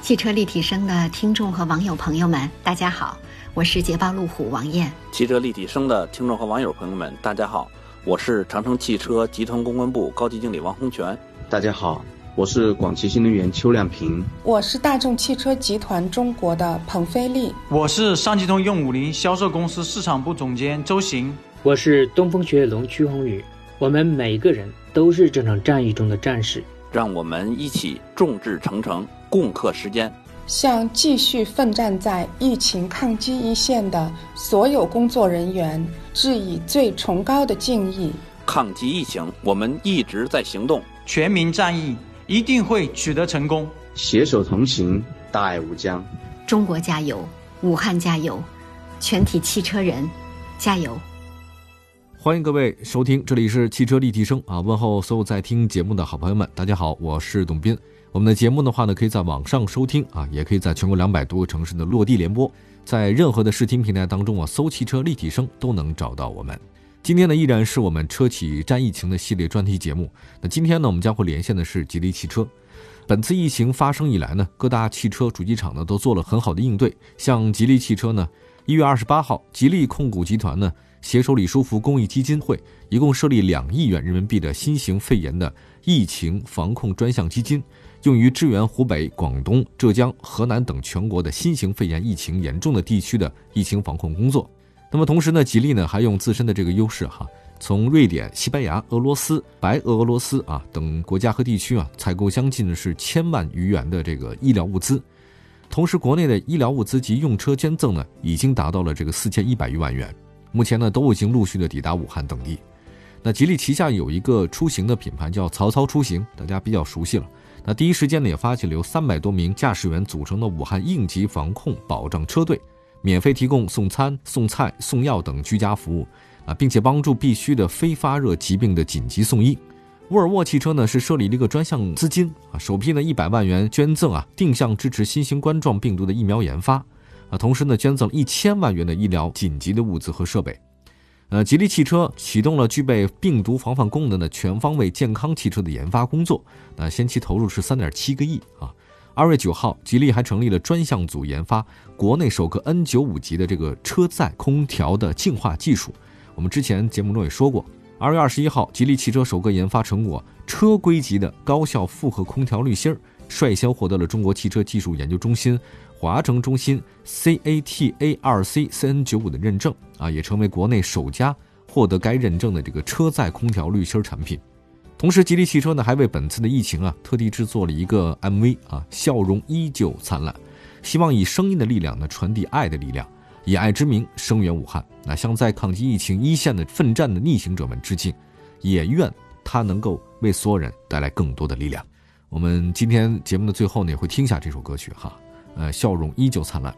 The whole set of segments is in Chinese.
汽车立体声的听众和网友朋友们，大家好，我是捷豹路虎王艳。汽车立体声的听众和网友朋友们，大家好，我是长城汽车集团公关部高级经理王洪全。大家好，我是广汽新能源邱亮平。我是大众汽车集团中国的彭飞利。我是上汽通用五菱销售公司市场部总监周行。我是东风雪铁龙屈宏宇。我们每个人都是这场战役中的战士。让我们一起众志成城，共克时艰，向继续奋战在疫情抗击一线的所有工作人员致以最崇高的敬意。抗击疫情，我们一直在行动，全民战役一定会取得成功，携手同行，大爱无疆。中国加油，武汉加油，全体汽车人加油！欢迎各位收听，这里是汽车立体声啊！问候所有在听节目的好朋友们，大家好，我是董斌。我们的节目的话呢，可以在网上收听啊，也可以在全国两百多个城市的落地联播，在任何的视听平台当中啊，搜“汽车立体声”都能找到我们。今天呢，依然是我们车企战疫情的系列专题节目。那今天呢，我们将会连线的是吉利汽车。本次疫情发生以来呢，各大汽车主机厂呢都做了很好的应对。像吉利汽车呢，一月二十八号，吉利控股集团呢。携手李书福公益基金会，一共设立两亿元人民币的新型肺炎的疫情防控专项基金，用于支援湖北、广东、浙江、河南等全国的新型肺炎疫情严重的地区的疫情防控工作。那么同时呢，吉利呢还用自身的这个优势哈，从瑞典、西班牙、俄罗斯、白俄罗斯啊等国家和地区啊采购将近是千万余元的这个医疗物资，同时国内的医疗物资及用车捐赠呢已经达到了这个四千一百余万元。目前呢，都已经陆续的抵达武汉等地。那吉利旗下有一个出行的品牌叫曹操出行，大家比较熟悉了。那第一时间呢，也发起了由三百多名驾驶员组成的武汉应急防控保障车队，免费提供送餐、送菜、送药等居家服务啊，并且帮助必须的非发热疾病的紧急送医。沃尔沃汽车呢，是设立了一个专项资金啊，首批呢一百万元捐赠啊，定向支持新型冠状病毒的疫苗研发。啊，同时呢，捐赠了一千万元的医疗紧急的物资和设备。呃，吉利汽车启动了具备病毒防范功能的全方位健康汽车的研发工作。那先期投入是三点七个亿啊。二月九号，吉利还成立了专项组，研发国内首个 N 九五级的这个车载空调的净化技术。我们之前节目中也说过，二月二十一号，吉利汽车首个研发成果车规级的高效复合空调滤芯儿，率先获得了中国汽车技术研究中心。华城中心 CATA 二 C CN 九五的认证啊，也成为国内首家获得该认证的这个车载空调滤芯产品。同时，吉利汽车呢还为本次的疫情啊特地制作了一个 MV 啊，笑容依旧灿烂，希望以声音的力量呢传递爱的力量，以爱之名声援武汉。那向在抗击疫情一线的奋战的逆行者们致敬，也愿他能够为所有人带来更多的力量。我们今天节目的最后呢，也会听一下这首歌曲哈。呃，笑容依旧灿烂。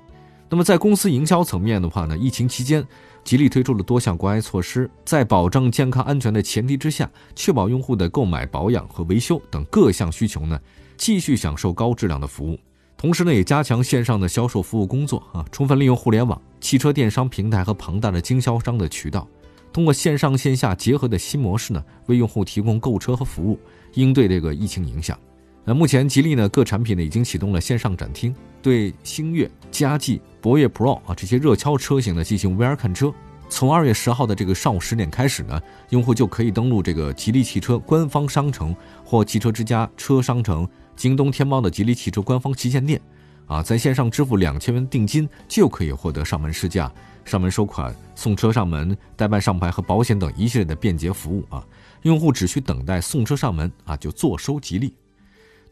那么在公司营销层面的话呢，疫情期间，吉利推出了多项关爱措施，在保证健康安全的前提之下，确保用户的购买、保养和维修等各项需求呢，继续享受高质量的服务。同时呢，也加强线上的销售服务工作啊，充分利用互联网、汽车电商平台和庞大的经销商的渠道，通过线上线下结合的新模式呢，为用户提供购车和服务，应对这个疫情影响。那目前吉利呢各产品呢已经启动了线上展厅，对星越、嘉际、博越 Pro 啊这些热销车型呢进行 VR 看车。从二月十号的这个上午十点开始呢，用户就可以登录这个吉利汽车官方商城或汽车之家车商城、京东、天猫的吉利汽车官方旗舰店，啊，在线上支付两千元定金就可以获得上门试驾、上门收款、送车上门、代办上牌和保险等一系列的便捷服务啊。用户只需等待送车上门啊，就坐收吉利。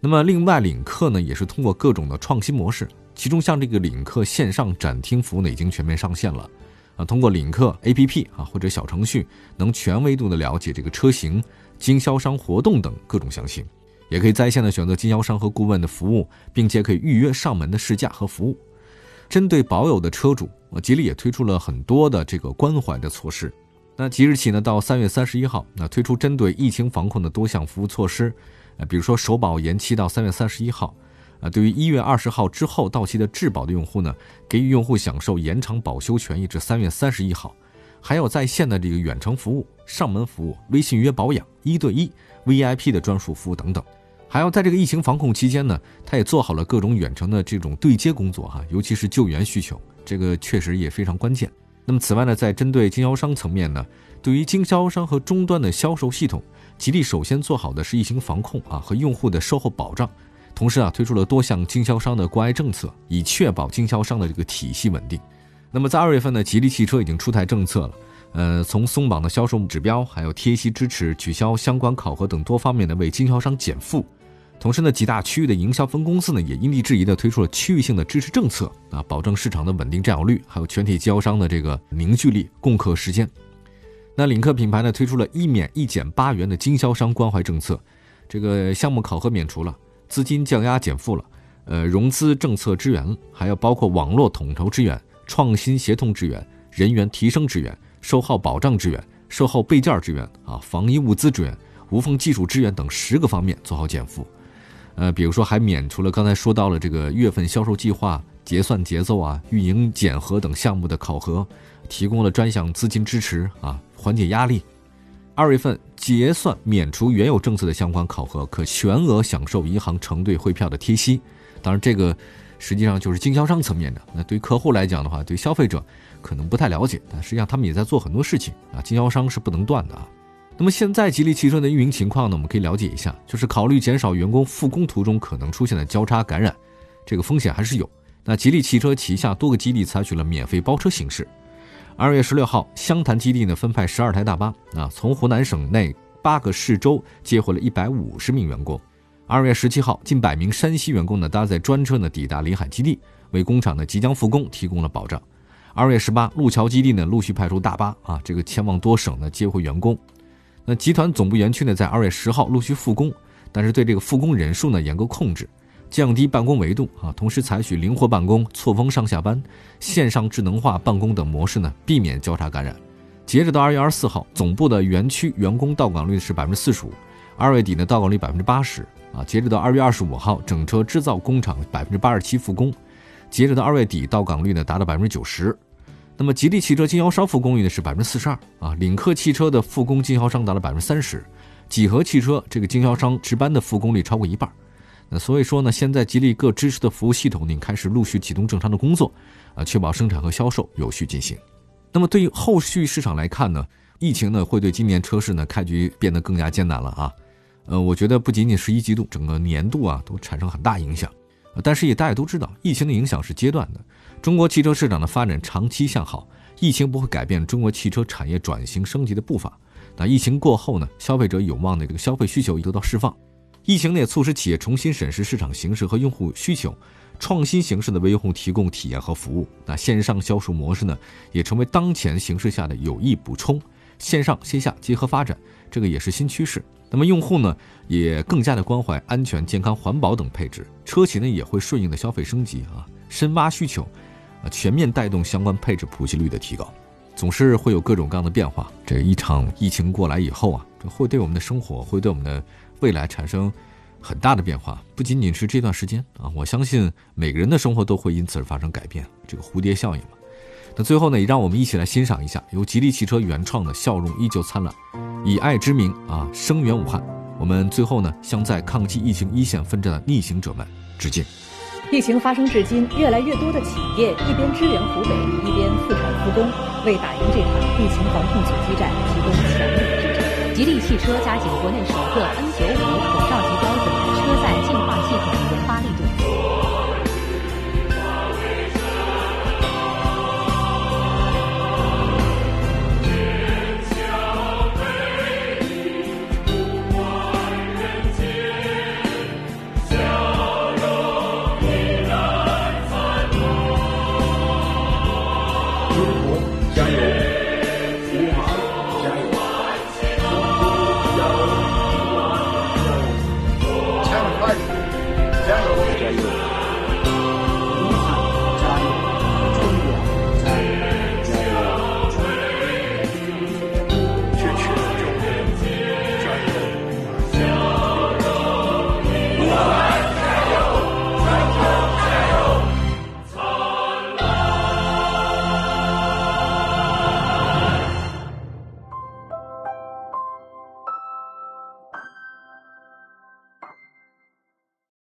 那么，另外领克呢，也是通过各种的创新模式，其中像这个领克线上展厅服务呢，已经全面上线了。啊，通过领克 APP 啊或者小程序，能全维度的了解这个车型、经销商活动等各种详情，也可以在线的选择经销商和顾问的服务，并且可以预约上门的试驾和服务。针对保有的车主，吉利也推出了很多的这个关怀的措施。那即日起呢，到三月三十一号，那推出针对疫情防控的多项服务措施。呃比如说首保延期到三月三十一号，啊，对于一月二十号之后到期的质保的用户呢，给予用户享受延长保修权益至三月三十一号，还有在线的这个远程服务、上门服务、微信约保养、一对一 VIP 的专属服务等等。还要在这个疫情防控期间呢，它也做好了各种远程的这种对接工作哈，尤其是救援需求，这个确实也非常关键。那么此外呢，在针对经销商层面呢，对于经销商和终端的销售系统，吉利首先做好的是疫情防控啊和用户的售后保障，同时啊推出了多项经销商的关爱政策，以确保经销商的这个体系稳定。那么在二月份呢，吉利汽车已经出台政策了，呃，从松绑的销售指标，还有贴息支持、取消相关考核等多方面的为经销商减负。同时呢，几大区域的营销分公司呢，也因地制宜的推出了区域性的支持政策啊，保证市场的稳定占有率，还有全体经销商的这个凝聚力、共克时艰。那领克品牌呢，推出了一免一减八元的经销商关怀政策，这个项目考核免除了，资金降压减负了，呃，融资政策支援，还有包括网络统筹支援。创新协同支援、人员提升支援、售后保障支援、售后备件支援啊、防疫物资支援、无缝技术支援等十个方面做好减负。呃，比如说还免除了刚才说到了这个月份销售计划、结算节奏啊、运营检核等项目的考核，提供了专项资金支持啊，缓解压力。二月份结算免除原有政策的相关考核，可全额享受银行承兑汇票的贴息。当然这个。实际上就是经销商层面的。那对于客户来讲的话，对消费者可能不太了解，但实际上他们也在做很多事情啊。经销商是不能断的啊。那么现在吉利汽车的运营情况呢，我们可以了解一下，就是考虑减少员工复工途中可能出现的交叉感染，这个风险还是有。那吉利汽车旗下多个基地采取了免费包车形式。二月十六号，湘潭基地呢分派十二台大巴啊，从湖南省内八个市州接回了一百五十名员工。二月十七号，近百名山西员工呢搭载专车呢抵达临海基地，为工厂呢即将复工提供了保障。二月十八，路桥基地呢陆续派出大巴啊，这个前往多省呢接回员工。那集团总部园区呢在二月十号陆续复工，但是对这个复工人数呢严格控制，降低办公维度啊，同时采取灵活办公、错峰上下班、线上智能化办公等模式呢，避免交叉感染。截止到二月二十四号，总部的园区员工到岗率是百分之四十五，二月底呢到岗率百分之八十。啊，截止到二月二十五号，整车制造工厂百分之八十七复工，截止到二月底，到岗率呢达到百分之九十。那么吉利汽车经销商复工率呢是百分之四十二啊，领克汽车的复工经销商达到百分之三十，几何汽车这个经销商值班的复工率超过一半。那所以说呢，现在吉利各支持的服务系统呢开始陆续启动正常的工作，啊，确保生产和销售有序进行。那么对于后续市场来看呢，疫情呢会对今年车市呢开局变得更加艰难了啊。呃，我觉得不仅仅是一季度，整个年度啊都产生很大影响，但是也大家都知道，疫情的影响是阶段的。中国汽车市场的发展长期向好，疫情不会改变中国汽车产业转型升级的步伐。那疫情过后呢，消费者有望的这个消费需求得到释放，疫情呢也促使企业重新审视市场形势和用户需求，创新形式的为用户提供体验和服务。那线上销售模式呢，也成为当前形势下的有益补充，线上线下结合发展，这个也是新趋势。那么用户呢，也更加的关怀安全、健康、环保等配置，车企呢也会顺应的消费升级啊，深挖需求，啊，全面带动相关配置普及率的提高。总是会有各种各样的变化。这一场疫情过来以后啊，这会对我们的生活，会对我们的未来产生很大的变化。不仅仅是这段时间啊，我相信每个人的生活都会因此而发生改变。这个蝴蝶效应嘛。那最后呢，也让我们一起来欣赏一下由吉利汽车原创的《笑容依旧灿烂》，以爱之名啊，声援武汉。我们最后呢，向在抗击疫情一线奋战的逆行者们致敬。疫情发生至今，越来越多的企业一边支援湖北，一边复产复工，为打赢这场疫情防控阻击战提供强力支持。吉利汽车加紧国内首个 N95